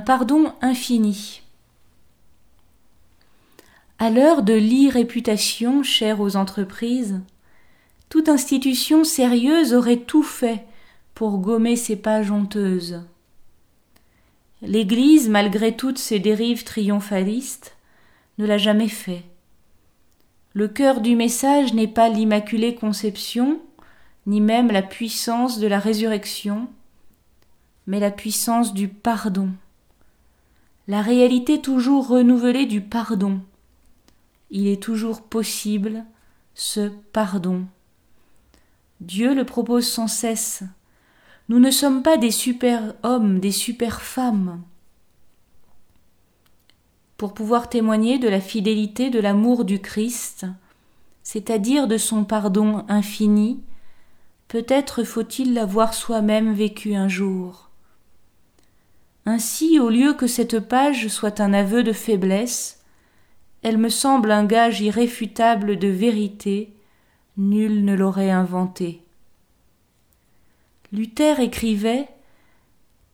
Pardon infini. À l'heure de l'irréputation chère aux entreprises, toute institution sérieuse aurait tout fait pour gommer ces pages honteuses. L'Église, malgré toutes ses dérives triomphalistes, ne l'a jamais fait. Le cœur du message n'est pas l'Immaculée Conception, ni même la puissance de la résurrection, mais la puissance du pardon, la réalité toujours renouvelée du pardon. Il est toujours possible ce pardon. Dieu le propose sans cesse. Nous ne sommes pas des super-hommes, des super-femmes. Pour pouvoir témoigner de la fidélité de l'amour du Christ, c'est-à-dire de son pardon infini, peut-être faut-il l'avoir soi-même vécu un jour. Ainsi, au lieu que cette page soit un aveu de faiblesse, elle me semble un gage irréfutable de vérité, nul ne l'aurait inventé. Luther écrivait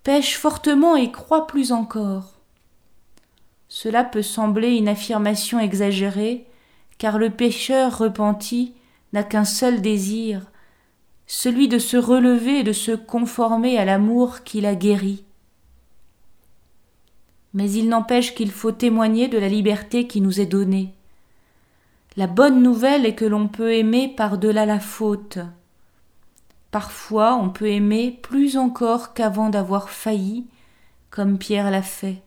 Pêche fortement et crois plus encore. Cela peut sembler une affirmation exagérée, car le pécheur repenti n'a qu'un seul désir, celui de se relever et de se conformer à l'amour qui l'a guéri mais il n'empêche qu'il faut témoigner de la liberté qui nous est donnée. La bonne nouvelle est que l'on peut aimer par-delà la faute. Parfois on peut aimer plus encore qu'avant d'avoir failli, comme Pierre l'a fait.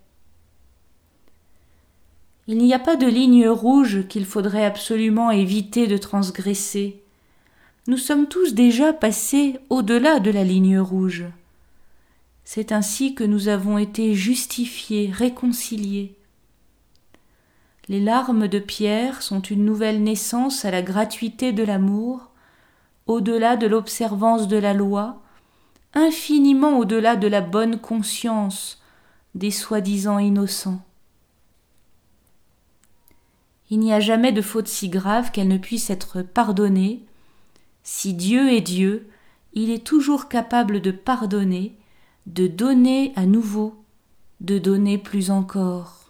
Il n'y a pas de ligne rouge qu'il faudrait absolument éviter de transgresser. Nous sommes tous déjà passés au-delà de la ligne rouge. C'est ainsi que nous avons été justifiés, réconciliés. Les larmes de Pierre sont une nouvelle naissance à la gratuité de l'amour, au-delà de l'observance de la loi, infiniment au-delà de la bonne conscience des soi-disant innocents. Il n'y a jamais de faute si grave qu'elle ne puisse être pardonnée. Si Dieu est Dieu, il est toujours capable de pardonner, de donner à nouveau, de donner plus encore.